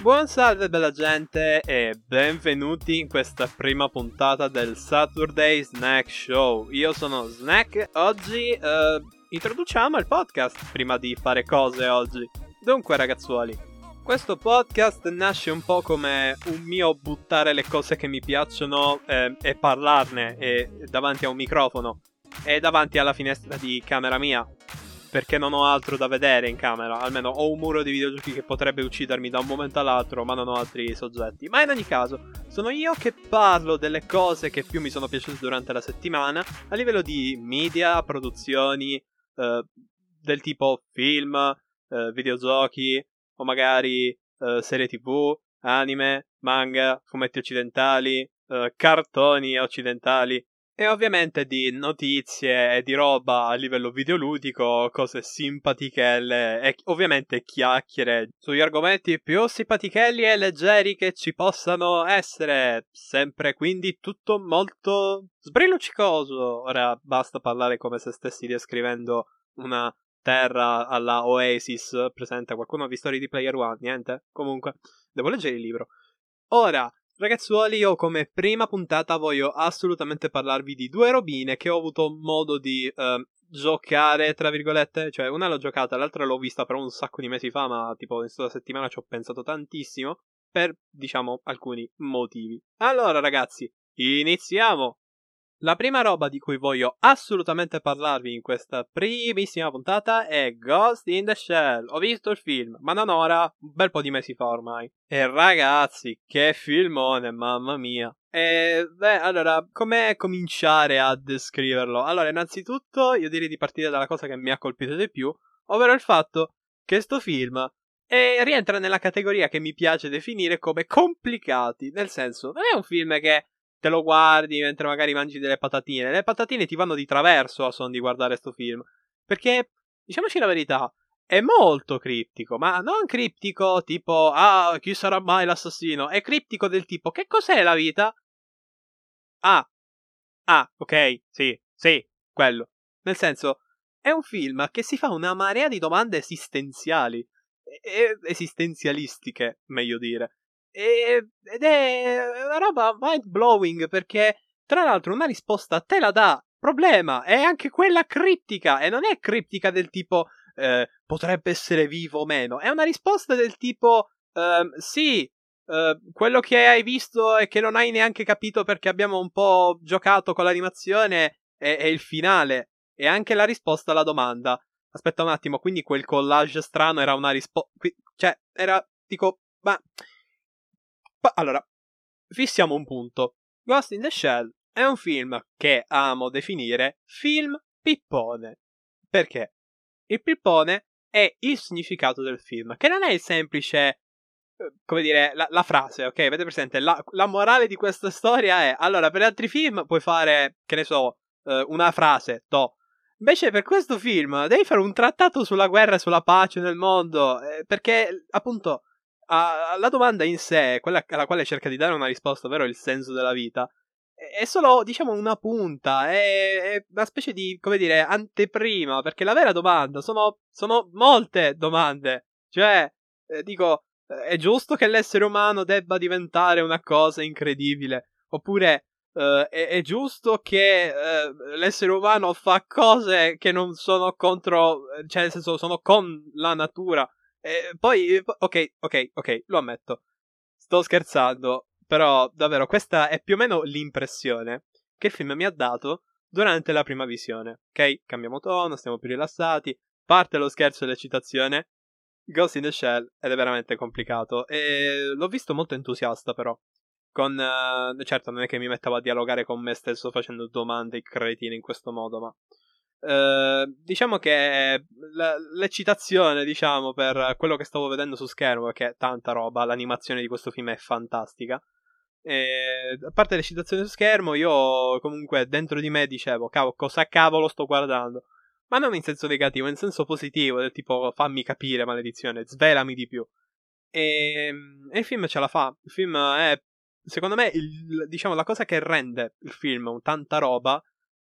Buon salve bella gente e benvenuti in questa prima puntata del Saturday Snack Show. Io sono Snack, oggi uh, introduciamo il podcast prima di fare cose oggi. Dunque ragazzuoli, questo podcast nasce un po' come un mio buttare le cose che mi piacciono eh, e parlarne e davanti a un microfono e davanti alla finestra di camera mia perché non ho altro da vedere in camera. Almeno ho un muro di videogiochi che potrebbe uccidermi da un momento all'altro, ma non ho altri soggetti. Ma in ogni caso, sono io che parlo delle cose che più mi sono piaciute durante la settimana a livello di media, produzioni, eh, del tipo film, eh, videogiochi o magari eh, serie tv, anime, manga, fumetti occidentali, eh, cartoni occidentali e ovviamente di notizie e di roba a livello videoludico, cose simpaticelle e ovviamente chiacchiere sugli argomenti più simpatichelli e leggeri che ci possano essere. Sempre quindi tutto molto sbrilluccicoso. Ora basta parlare come se stessi descrivendo una terra alla Oasis. Presente qualcuno ha visto di Player One? Niente? Comunque, devo leggere il libro. Ora, Ragazzuoli, io come prima puntata voglio assolutamente parlarvi di due robine che ho avuto modo di eh, giocare, tra virgolette. Cioè, una l'ho giocata, l'altra l'ho vista però un sacco di mesi fa, ma tipo in questa settimana ci ho pensato tantissimo. Per, diciamo, alcuni motivi. Allora, ragazzi, iniziamo! La prima roba di cui voglio assolutamente parlarvi in questa primissima puntata è Ghost in the Shell. Ho visto il film, ma non ora, un bel po' di mesi fa ormai. E ragazzi, che filmone, mamma mia. E beh, allora, come cominciare a descriverlo? Allora, innanzitutto, io direi di partire dalla cosa che mi ha colpito di più, ovvero il fatto che sto film e rientra nella categoria che mi piace definire come complicati, nel senso, non è un film che te lo guardi mentre magari mangi delle patatine. Le patatine ti vanno di traverso a son di guardare sto film. Perché, diciamoci la verità, è molto criptico, ma non criptico tipo, ah, chi sarà mai l'assassino? È criptico del tipo, che cos'è la vita? Ah, ah, ok, sì, sì, quello. Nel senso, è un film che si fa una marea di domande esistenziali. E- esistenzialistiche, meglio dire. E, ed è una roba mind blowing perché, tra l'altro, una risposta te la dà. Problema, è anche quella criptica e non è criptica del tipo eh, potrebbe essere vivo o meno. È una risposta del tipo eh, sì, eh, quello che hai visto e che non hai neanche capito perché abbiamo un po' giocato con l'animazione è, è il finale. E anche la risposta alla domanda. Aspetta un attimo, quindi quel collage strano era una risposta. Cioè, era. Dico, ma pa- allora, fissiamo un punto. Ghost in the Shell è un film che amo definire film pippone. Perché? Il pippone è il significato del film, che non è il semplice, eh, come dire, la, la frase, ok? Avete presente? La, la, morale di questa storia è, allora, per altri film puoi fare, che ne so, eh, una frase, to. Invece per questo film devi fare un trattato sulla guerra e sulla pace nel mondo, eh, perché appunto la domanda in sé, quella alla quale cerca di dare una risposta, ovvero il senso della vita, è solo, diciamo, una punta, è, è, una specie di, come dire, anteprima, perché la vera domanda sono, sono molte domande. Cioè, eh, dico, è giusto che l'essere umano debba diventare una cosa incredibile? Oppure eh, è, è, giusto che eh, l'essere umano fa cose che non sono contro, cioè nel senso sono con la natura? E poi, ok, ok, ok, lo ammetto. Sto scherzando, però davvero questa è più o meno l'impressione che il film mi ha dato durante la prima visione. Ok, cambiamo tono, stiamo più rilassati, parte lo scherzo e l'eccitazione. Ghost in the Shell ed è veramente complicato e l'ho visto molto entusiasta però. Con, uh, certo non è che mi mettavo a dialogare con me stesso facendo domande cretine in questo modo, ma Uh, diciamo che l'eccitazione, diciamo, per quello che stavo vedendo su schermo, perché è tanta roba, l'animazione di questo film è fantastica. E, a parte l'eccitazione su schermo, io comunque dentro di me dicevo, cavolo, cosa cavolo sto guardando? Ma non in senso negativo, in senso positivo, del tipo fammi capire, maledizione, svelami di più. E, e il film ce la fa. Il film è, secondo me, il, diciamo, la cosa che rende il film tanta roba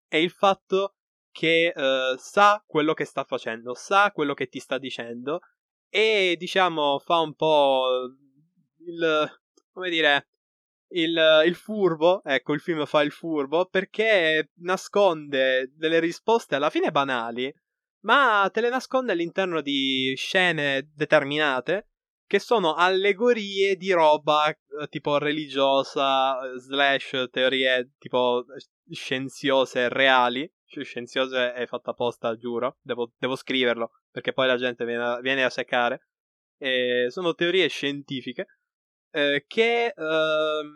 è il fatto che uh, sa quello che sta facendo, sa quello che ti sta dicendo e diciamo fa un po' il come dire, il, il, furbo, ecco, il film fa il furbo perché nasconde delle risposte alla fine banali, ma te le nasconde all'interno di scene determinate che sono allegorie di roba eh, tipo religiosa, slash teorie tipo scienziose reali. Scienziose è fatta apposta, giuro. Devo, devo scriverlo perché poi la gente viene a, viene a seccare. E sono teorie scientifiche eh, che eh,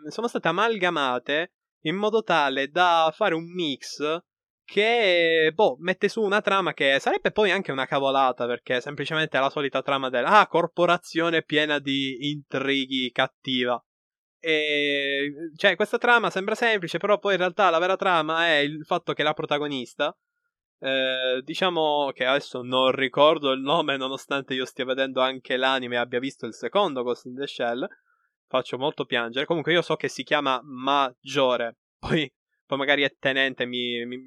sono state amalgamate in modo tale da fare un mix che boh, mette su una trama che sarebbe poi anche una cavolata perché semplicemente è la solita trama del ah, corporazione piena di intrighi cattiva. E cioè, questa trama sembra semplice, però poi in realtà la vera trama è il fatto che la protagonista eh, diciamo che adesso non ricordo il nome, nonostante io stia vedendo anche l'anime e abbia visto il secondo Ghost in the Shell. Faccio molto piangere. Comunque, io so che si chiama Maggiore. Poi, poi magari è tenente, mi, mi,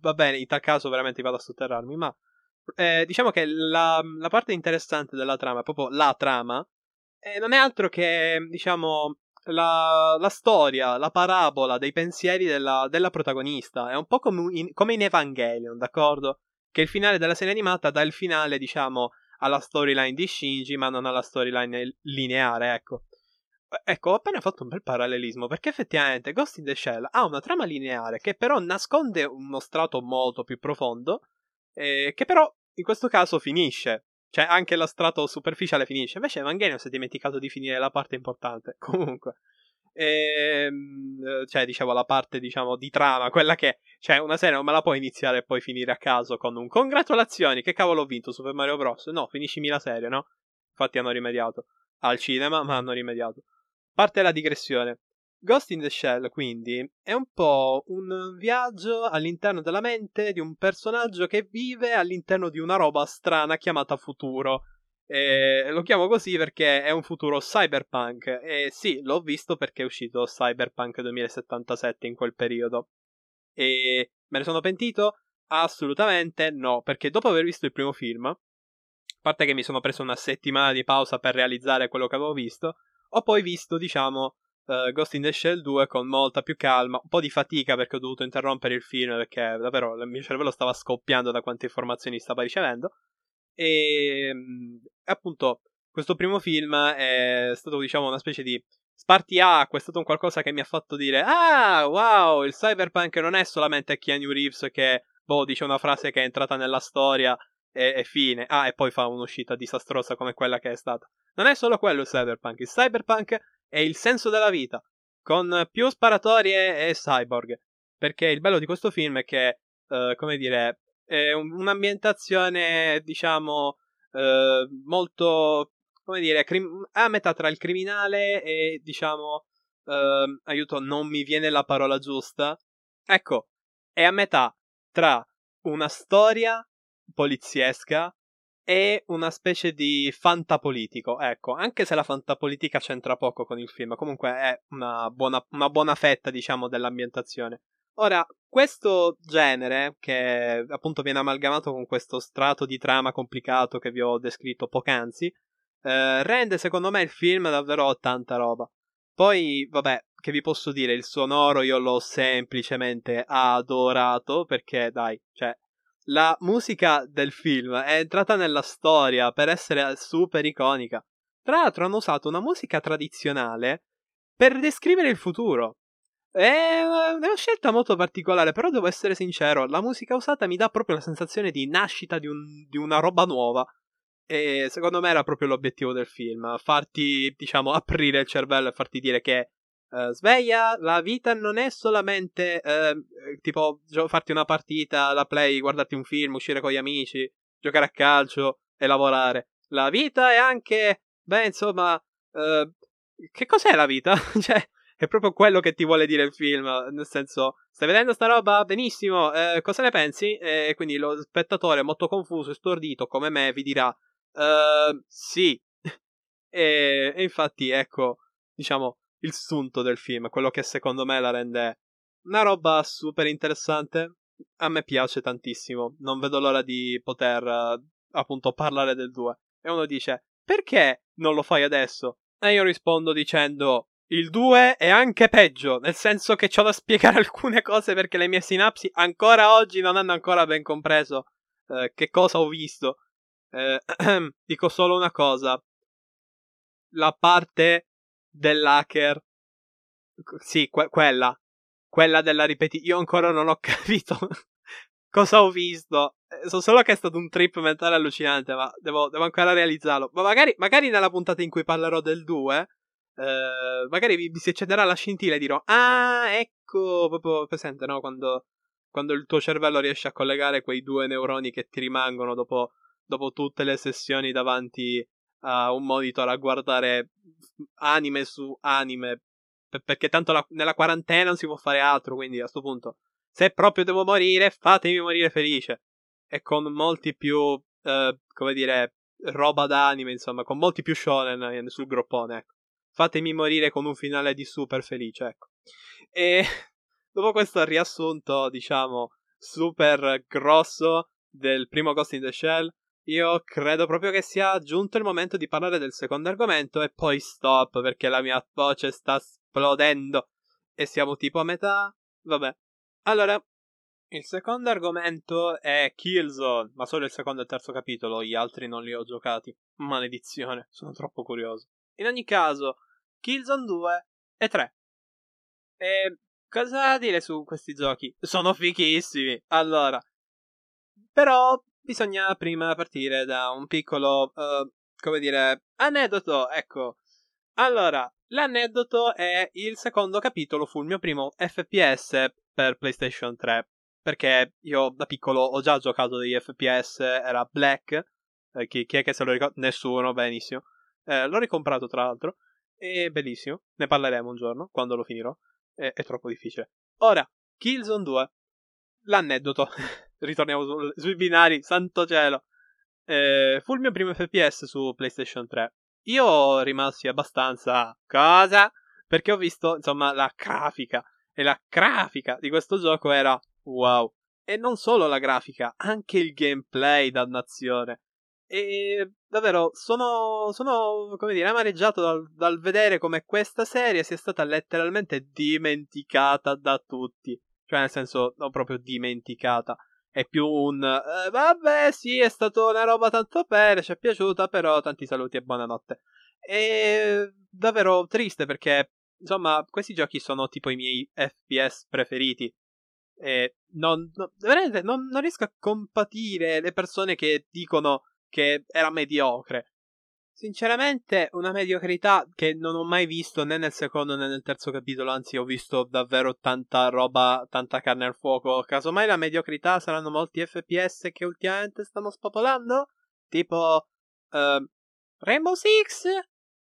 va bene, in tal caso veramente vado a sotterrarmi, ma eh, diciamo che la, la, parte interessante della trama, proprio la trama, eh, non è altro che, diciamo, la, la, storia, la parabola dei pensieri della, della protagonista. È un po' come in, come in Evangelion, d'accordo? Che il finale della serie animata dà il finale, diciamo, alla storyline di Shinji, ma non alla storyline lineare, ecco. Ecco, ho appena fatto un bel parallelismo perché effettivamente Ghost in the Shell ha una trama lineare che però nasconde uno strato molto più profondo, eh, che però in questo caso finisce. Cioè, anche lo strato superficiale finisce. Invece Evangelion si è dimenticato di finire la parte importante. Comunque. Ehm, cioè, diciamo, la parte, diciamo, di trama, quella che, cioè, una serie non me la puoi iniziare e poi finire a caso con un congratulazioni, che cavolo ho vinto, Super Mario Bros. No, finiscimi la serie, no? Infatti hanno rimediato al cinema, ma hanno rimediato. Parte la digressione. Ghost in the Shell, quindi, è un po' un viaggio all'interno della mente di un personaggio che vive all'interno di una roba strana chiamata futuro. E lo chiamo così perché è un futuro cyberpunk. E sì, l'ho visto perché è uscito Cyberpunk 2077 in quel periodo. E me ne sono pentito? Assolutamente no, perché dopo aver visto il primo film, a parte che mi sono preso una settimana di pausa per realizzare quello che avevo visto, ho poi visto, diciamo, uh, Ghost in the Shell 2 con molta più calma, un po' di fatica perché ho dovuto interrompere il film perché davvero il mio cervello stava scoppiando da quante informazioni stava ricevendo. E appunto, questo primo film è stato, diciamo, una specie di spartiacque, è stato un qualcosa che mi ha fatto dire Ah, wow, il cyberpunk non è solamente Keanu Reeves che, boh, dice una frase che è entrata nella storia e, e fine. Ah, e poi fa un'uscita disastrosa come quella che è stata. Non è solo quello il cyberpunk, il cyberpunk è il senso della vita, con più sparatorie e cyborg. Perché il bello di questo film è che, uh, come dire, è un, un'ambientazione, diciamo, uh, molto, come dire, crim- a metà tra il criminale e, diciamo, uh, aiuto, non mi viene la parola giusta. Ecco, è a metà tra una storia poliziesca e una specie di fantapolitico. Ecco, anche se la fantapolitica c'entra poco con il film, comunque è una buona, una buona fetta, diciamo, dell'ambientazione. Ora, questo genere, che appunto viene amalgamato con questo strato di trama complicato che vi ho descritto poc'anzi, eh, rende secondo me il film davvero tanta roba. Poi, vabbè, che vi posso dire, il sonoro io l'ho semplicemente adorato perché, dai, cioè, la musica del film è entrata nella storia per essere super iconica. Tra l'altro hanno usato una musica tradizionale per descrivere il futuro. È una scelta molto particolare, però devo essere sincero, la musica usata mi dà proprio la sensazione di nascita di, un, di una roba nuova. E secondo me era proprio l'obiettivo del film, farti, diciamo, aprire il cervello e farti dire che Uh, sveglia, la vita non è solamente uh, tipo gio- farti una partita, la play, guardarti un film, uscire con gli amici, giocare a calcio e lavorare. La vita è anche, beh, insomma, uh, che cos'è la vita? cioè, è proprio quello che ti vuole dire il film, nel senso, stai vedendo sta roba? Benissimo, cosa ne pensi? E quindi lo spettatore molto confuso e stordito come me vi dirà, sì. e, e infatti, ecco, diciamo, il sunto del film, quello che secondo me la rende una roba super interessante. A me piace tantissimo, non vedo l'ora di poter uh, appunto parlare del 2. E uno dice, perché non lo fai adesso? E io rispondo dicendo il 2 è anche peggio, nel senso che ho da spiegare alcune cose perché le mie sinapsi ancora oggi non hanno ancora ben compreso eh, che cosa ho visto. Eh, dico solo una cosa. La parte dell'hacker. Sì, que- quella. Quella della ripetizione. Io ancora non ho capito cosa ho visto. Eh, so solo che è stato un trip mentale allucinante, ma devo, devo ancora realizzarlo. Ma magari, magari, nella puntata in cui parlerò del 2, eh, magari vi, si accenderà la scintilla e dirò: Ah, ecco, proprio presente, no? Quando, quando, il tuo cervello riesce a collegare quei due neuroni che ti rimangono dopo, dopo tutte le sessioni davanti a un monitor a guardare anime su anime. perché tanto la, nella quarantena non si può fare altro, quindi a questo punto se proprio devo morire, fatemi morire felice. E con molti più, eh, come dire, roba d'anime, insomma, con molti più shonen sul groppone, ecco. Fatemi morire con un finale di super felice, ecco. E dopo questo riassunto, diciamo, super grosso del primo Ghost in the Shell, io credo proprio che sia giunto il momento di parlare del secondo argomento e poi stop perché la mia voce sta esplodendo e siamo tipo a metà. Vabbè, allora, il secondo argomento è Killzone, ma solo il secondo e il terzo capitolo, gli altri non li ho giocati. Maledizione, sono troppo curioso. In ogni caso, Killzone 2 e 3. E cosa dire su questi giochi? Sono fichissimi. Allora, però bisogna prima partire da un piccolo, uh, come dire, aneddoto, ecco. Allora, l'aneddoto è il secondo capitolo fu il mio primo FPS per PlayStation 3. Perché io da piccolo ho già giocato degli FPS, era Black. Eh, chi, chi, è che se lo ricorda? Nessuno, benissimo. Eh, l'ho ricomprato tra l'altro. E bellissimo. Ne parleremo un giorno, quando lo finirò. È, è troppo difficile. Ora, Killzone 2. L'aneddoto. Ritorniamo su, sui binari, santo cielo. Eh, fu il mio primo FPS su PlayStation 3. Io rimasi abbastanza. Cosa? Perché ho visto, insomma, la grafica e la grafica di questo gioco era wow. E non solo la grafica, anche il gameplay, dannazione. E davvero sono, sono come dire, amareggiato dal, dal vedere come questa serie sia stata letteralmente dimenticata da tutti. Cioè, nel senso, non proprio dimenticata. È più un eh, vabbè, sì, è stata una roba tanto bene, ci è piaciuta, però tanti saluti e buonanotte. E davvero triste perché insomma, questi giochi sono tipo i miei FPS preferiti. E non, no, veramente non, non riesco a compatire le persone che dicono che era mediocre. Sinceramente, una mediocrità che non ho mai visto né nel secondo né nel terzo capitolo, anzi ho visto davvero tanta roba, tanta carne al fuoco. Casomai la mediocrità saranno molti FPS che ultimamente stanno spopolando? Tipo uh, Rainbow Six?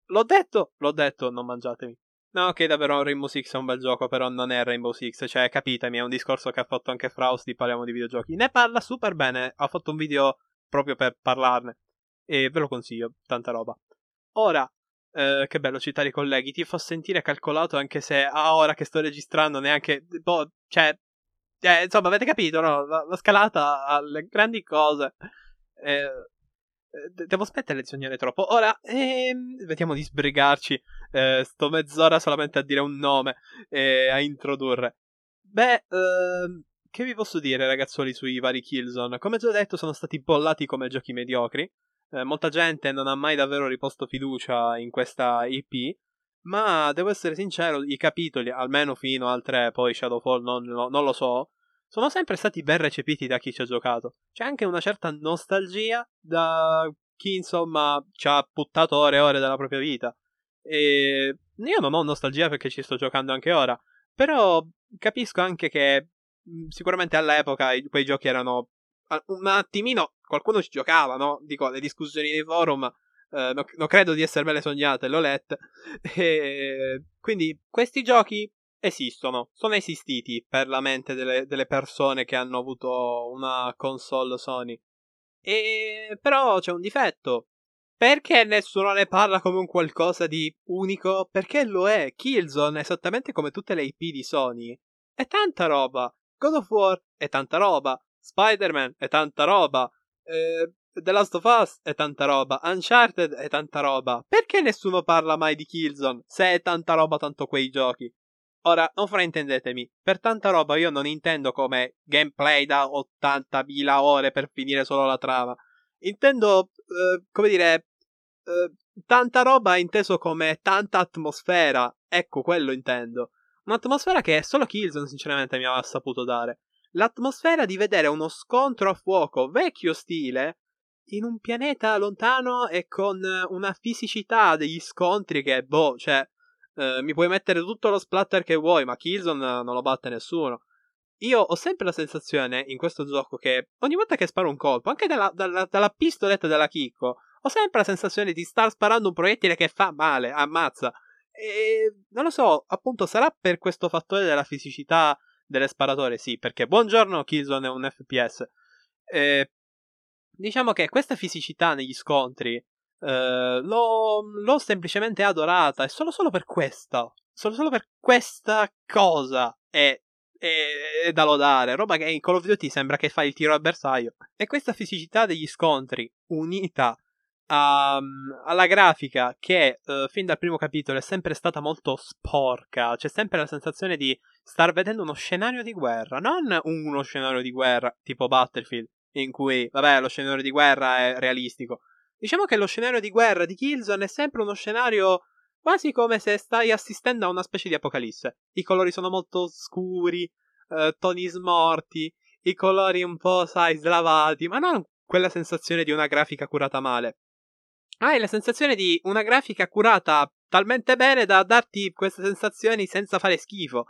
L'ho detto, l'ho detto, non mangiatemi. No, ok, davvero Rainbow Six è un bel gioco, però non è Rainbow Six, cioè capitemi, è un discorso che ha fatto anche Fraus di Parliamo di videogiochi. Ne parla super bene, ha fatto un video proprio per parlarne e ve lo consiglio, tanta roba. Ora, eh, che bello citare i colleghi, ti fa sentire calcolato anche se a ora che sto registrando neanche... Boh, cioè, eh, insomma, avete capito, no? La, la scalata alle grandi cose. Eh, eh, devo smettere di sognare troppo. Ora, ehm, vediamo di sbrigarci. Eh, sto mezz'ora solamente a dire un nome e a introdurre. Beh, ehm, che vi posso dire, ragazzuoli, sui vari Killzone? Come già detto, sono stati bollati come giochi mediocri. Eh, molta gente non ha mai davvero riposto fiducia in questa IP. Ma devo essere sincero, i capitoli, almeno fino al 3, poi Shadowfall non, non lo so, sono sempre stati ben recepiti da chi ci ha giocato. C'è anche una certa nostalgia da chi, insomma, ci ha buttato ore e ore della propria vita. E io non ho nostalgia perché ci sto giocando anche ora. Però capisco anche che sicuramente all'epoca quei giochi erano un attimino. Qualcuno ci giocava, no? Dico, le discussioni nei forum. Eh, non, non credo di essermele sognate, l'ho lette. E quindi questi giochi esistono, sono esistiti per la mente delle, delle persone che hanno avuto una console Sony. E però c'è un difetto. Perché nessuno ne parla come un qualcosa di unico? Perché lo è. Killzone, esattamente come tutte le IP di Sony, è tanta roba. God of War è tanta roba. Spider-Man è tanta roba. Eh, The Last of Us è tanta roba, Uncharted è tanta roba. Perché nessuno parla mai di Killzone se è tanta roba tanto quei giochi? Ora, non fraintendetemi, per tanta roba io non intendo come gameplay da 80.000 ore per finire solo la trama. Intendo, eh, come dire, eh, tanta roba inteso come tanta atmosfera. Ecco, quello intendo. Un'atmosfera che solo Killzone sinceramente mi aveva saputo dare. L'atmosfera di vedere uno scontro a fuoco vecchio stile in un pianeta lontano e con una fisicità degli scontri che, boh, cioè, eh, mi puoi mettere tutto lo splatter che vuoi, ma Killzone non lo batte nessuno. Io ho sempre la sensazione in questo gioco che ogni volta che sparo un colpo, anche dalla, dalla, dalla pistoletta della Kiko, ho sempre la sensazione di star sparando un proiettile che fa male, ammazza. E non lo so, appunto, sarà per questo fattore della fisicità delle sparatore, sì, perché buongiorno Killzone è un FPS. Eh, diciamo che questa fisicità negli scontri eh, l'ho, l'ho, semplicemente adorata e solo, solo per questa, solo, solo per questa cosa è, è, è, da lodare. Roba che in Call of Duty sembra che fai il tiro al bersaglio. E questa fisicità degli scontri unita a, alla grafica che uh, fin dal primo capitolo è sempre stata molto sporca, c'è sempre la sensazione di star vedendo uno scenario di guerra, non uno scenario di guerra tipo Battlefield in cui, vabbè, lo scenario di guerra è realistico. Diciamo che lo scenario di guerra di Killzone è sempre uno scenario quasi come se stai assistendo a una specie di apocalisse. I colori sono molto scuri, eh, toni smorti, i colori un po', sai, slavati, ma non quella sensazione di una grafica curata male. Hai la sensazione di una grafica curata talmente bene da darti queste sensazioni senza fare schifo.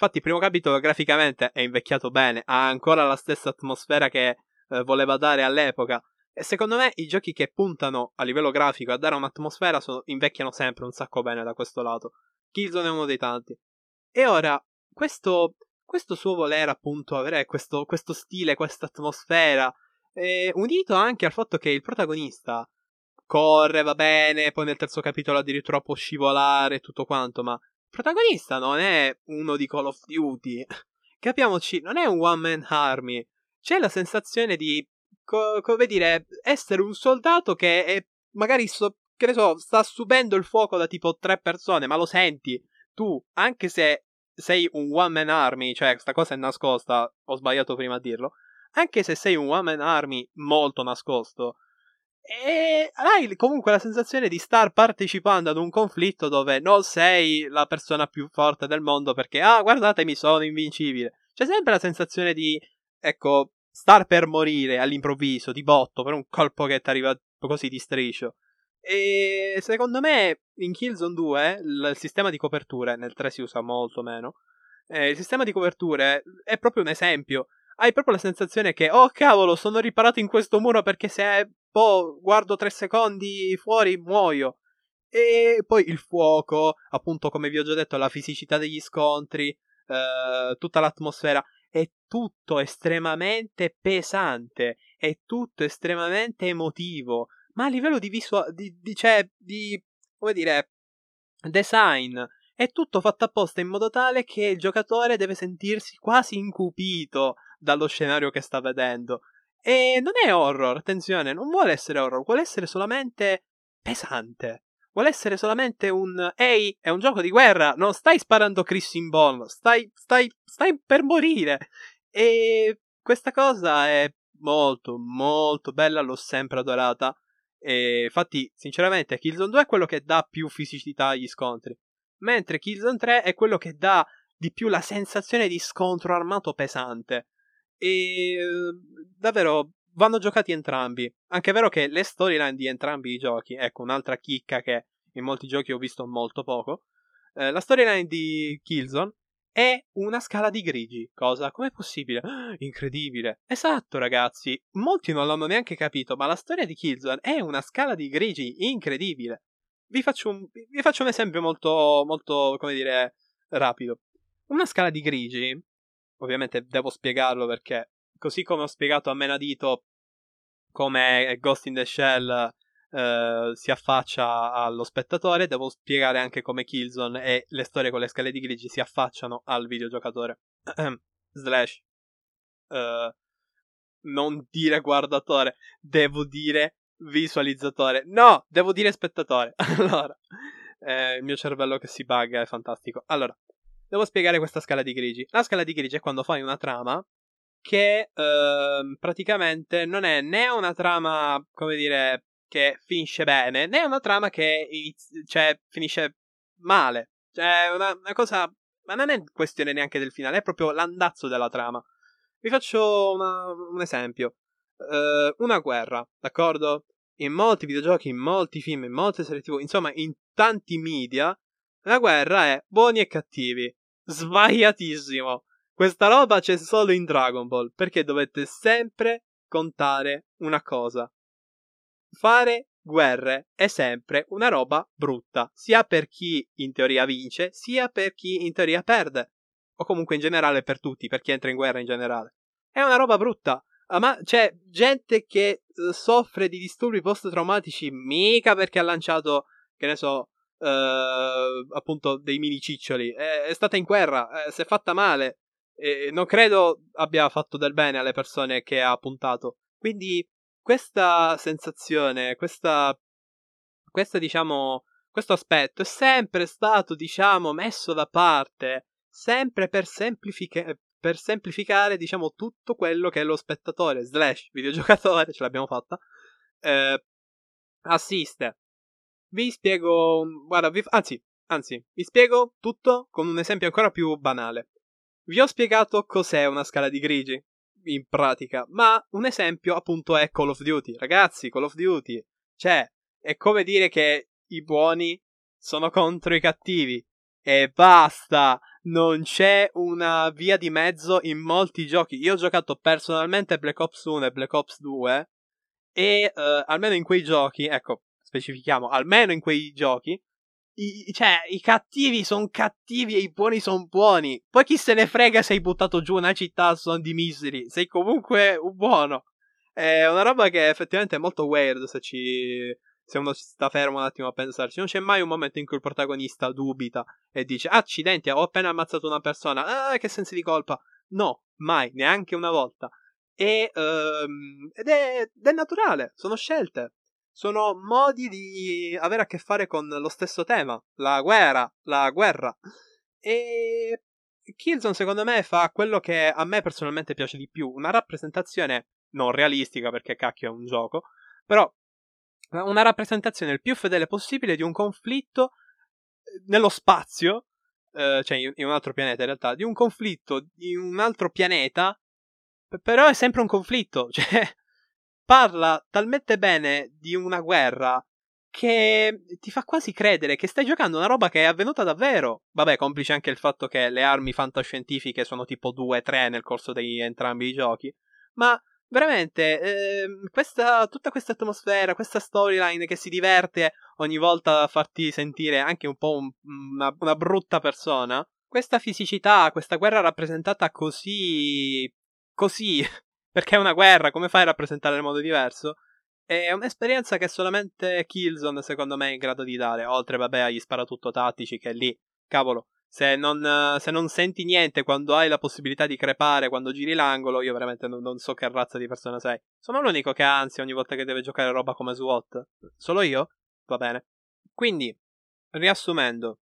Infatti, il primo capitolo graficamente è invecchiato bene, ha ancora la stessa atmosfera che eh, voleva dare all'epoca. E secondo me i giochi che puntano a livello grafico a dare un'atmosfera sono, invecchiano sempre un sacco bene da questo lato. Killzone è uno dei tanti. E ora, questo, questo suo voler appunto avere questo, questo stile, questa atmosfera, è unito anche al fatto che il protagonista corre, va bene, poi nel terzo capitolo addirittura può scivolare e tutto quanto, ma protagonista non è uno di Call of Duty. Capiamoci, non è un one man army c'è la sensazione di, co- come dire, essere un soldato che è, magari, so, che ne so, sta subendo il fuoco da tipo tre persone, ma lo senti. Tu, anche se sei un one man army, cioè questa cosa è nascosta, ho sbagliato prima a dirlo, anche se sei un one man army molto nascosto, e hai comunque la sensazione di star partecipando ad un conflitto dove non sei la persona più forte del mondo perché, ah, guardatemi, sono invincibile. C'è sempre la sensazione di ecco, star per morire all'improvviso, di botto, per un colpo che ti arriva così di striscio. E secondo me in Killzone 2 il sistema di coperture, nel 3 si usa molto meno, eh, il sistema di coperture è proprio un esempio. Hai proprio la sensazione che, oh cavolo, sono riparato in questo muro perché se boh, guardo 3 secondi fuori muoio. E poi il fuoco, appunto come vi ho già detto, la fisicità degli scontri, eh, tutta l'atmosfera è tutto estremamente pesante, è tutto estremamente emotivo, ma a livello di visuale, di, di, cioè, di, come dire, design, è tutto fatto apposta in modo tale che il giocatore deve sentirsi quasi incupito dallo scenario che sta vedendo. E non è horror, attenzione, non vuole essere horror, vuole essere solamente pesante vuole essere solamente un ehi, è un gioco di guerra, non stai sparando Chris in Ball, stai, stai, stai per morire. E questa cosa è molto, molto bella, l'ho sempre adorata. E infatti, sinceramente, Killzone 2 è quello che dà più fisicità agli scontri, mentre Killzone 3 è quello che dà di più la sensazione di scontro armato pesante. E davvero vanno giocati entrambi. Anche è vero che le storyline di entrambi i giochi, ecco un'altra chicca che in molti giochi ho visto molto poco. Eh, la storyline di Killzone è una scala di grigi. Cosa? Com'è possibile? incredibile. Esatto, ragazzi. Molti non l'hanno neanche capito, ma la storia di Killzone è una scala di grigi incredibile. Vi faccio un, vi faccio un esempio molto, molto, come dire, rapido. Una scala di grigi, ovviamente devo spiegarlo perché, così come ho spiegato a Menadito come Ghost in the Shell eh, si affaccia allo spettatore, devo spiegare anche come Killzone e le storie con le scale di grigi si affacciano al videogiocatore. Slash. Uh, non dire guardatore, devo dire visualizzatore. No, devo dire spettatore. allora, eh, il mio cervello che si bugga è fantastico. Allora, devo spiegare questa scala di grigi. La scala di grigi è quando fai una trama che eh, praticamente non è né una trama, come dire, che finisce bene, né una trama che inizi- cioè, finisce male. Cioè, una, una cosa. Ma non è questione neanche del finale, è proprio l'andazzo della trama. Vi faccio una, un esempio. Uh, una guerra, d'accordo? In molti videogiochi, in molti film, in molte serie TV, insomma, in tanti media, la guerra è buoni e cattivi. Sbagliatissimo. Questa roba c'è solo in Dragon Ball, perché dovete sempre contare una cosa. Fare guerre è sempre una roba brutta, sia per chi in teoria vince, sia per chi in teoria perde o comunque in generale per tutti, per chi entra in guerra in generale. È una roba brutta. Ah, ma c'è gente che uh, soffre di disturbi post-traumatici mica perché ha lanciato, che ne so, uh, appunto dei mini ciccioli. È, è stata in guerra, eh, si è fatta male. E non credo abbia fatto del bene alle persone che ha puntato. Quindi questa sensazione, questa, questa diciamo, questo aspetto è sempre stato, diciamo, messo da parte sempre per, semplifica- per semplificare, diciamo, tutto quello che lo spettatore slash videogiocatore, ce l'abbiamo fatta, eh, assiste. Vi spiego, guarda, vi, anzi, anzi, vi spiego tutto con un esempio ancora più banale. Vi ho spiegato cos'è una scala di grigi, in pratica, ma un esempio appunto è Call of Duty. Ragazzi, Call of Duty, cioè, è come dire che i buoni sono contro i cattivi. E basta! non c'è una via di mezzo in molti giochi. Io ho giocato personalmente Black Ops 1 e Black Ops 2 e uh, almeno in quei giochi, ecco, specifichiamo, almeno in quei giochi, i, cioè, i cattivi sono cattivi e i buoni sono buoni. Poi chi se ne frega se hai buttato giù una città son di miseri, sei comunque un buono. È una roba che effettivamente è molto weird se ci se uno sta fermo un attimo a pensarci, non c'è mai un momento in cui il protagonista dubita e dice: Accidenti, ho appena ammazzato una persona, ah, che sensi di colpa. No, mai, neanche una volta. E, um, ed, è, ed è naturale, sono scelte. Sono modi di avere a che fare con lo stesso tema, la guerra, la guerra. E Killzone secondo me fa quello che a me personalmente piace di più, una rappresentazione non realistica perché cacchio è un gioco, però una rappresentazione il più fedele possibile di un conflitto eh, nello spazio, eh, cioè in un altro pianeta in realtà, di un conflitto in un altro pianeta, però è sempre un conflitto, cioè parla talmente bene di una guerra che ti fa quasi credere che stai giocando una roba che è avvenuta davvero. Vabbè, complice anche il fatto che le armi fantascientifiche sono tipo 2-3 nel corso di entrambi i giochi, ma veramente eh, questa, tutta questa atmosfera, questa storyline che si diverte ogni volta a farti sentire anche un po' un, una, una brutta persona. Questa fisicità, questa guerra rappresentata così. così. Perché è una guerra, come fai a rappresentarla in modo diverso? È un'esperienza che solamente Killzone, secondo me, è in grado di dare. Oltre, vabbè, agli sparatutto tattici, che lì, cavolo, se non, se non, senti niente quando hai la possibilità di crepare quando giri l'angolo, io veramente non, non, so che razza di persona sei. Sono l'unico che ha ansia ogni volta che deve giocare roba come SWAT. Solo io? Va bene. Quindi, riassumendo,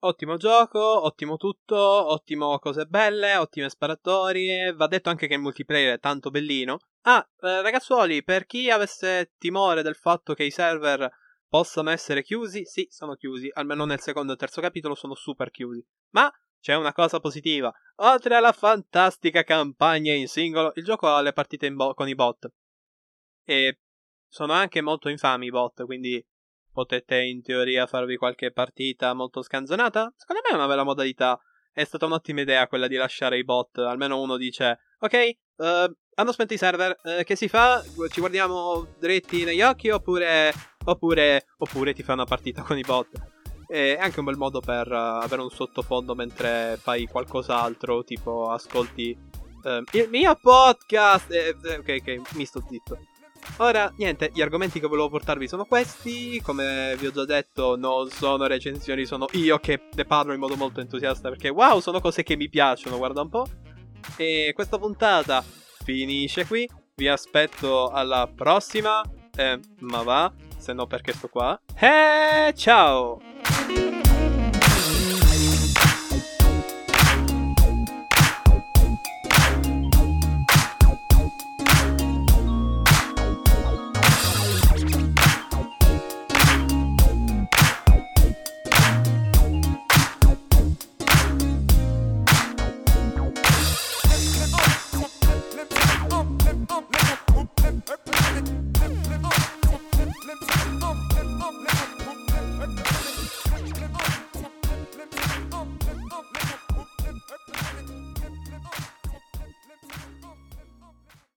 ottimo gioco, ottimo tutto, ottimo cose belle, ottime sparatorie. Va detto anche che il multiplayer è tanto bellino. Ah, eh, ragazzuoli, per chi avesse timore del fatto che i server Possono essere chiusi? Sì, sono chiusi. Almeno nel secondo e terzo capitolo sono super chiusi. Ma c'è una cosa positiva. Oltre alla fantastica campagna in singolo, il gioco ha le partite bo- con i bot. E sono anche molto infami i bot, quindi potete in teoria farvi qualche partita molto scanzonata. Secondo me è una bella modalità. È stata un'ottima idea quella di lasciare i bot. Almeno uno dice: Ok, uh, hanno spento i server. Uh, che si fa? Ci guardiamo dritti negli occhi oppure Oppure, oppure ti fai una partita con i bot. È anche un bel modo per uh, avere un sottofondo mentre fai qualcos'altro, tipo ascolti uh, il mio podcast. Eh, ok, ok, mi sto zitto. Ora, niente, gli argomenti che volevo portarvi sono questi. Come vi ho già detto, non sono recensioni, sono io che ne parlo in modo molto entusiasta perché wow, sono cose che mi piacciono, guarda un po'. E questa puntata finisce qui. Vi aspetto alla prossima. Eh, ma va, se no perché sto qua. Eh, ciao!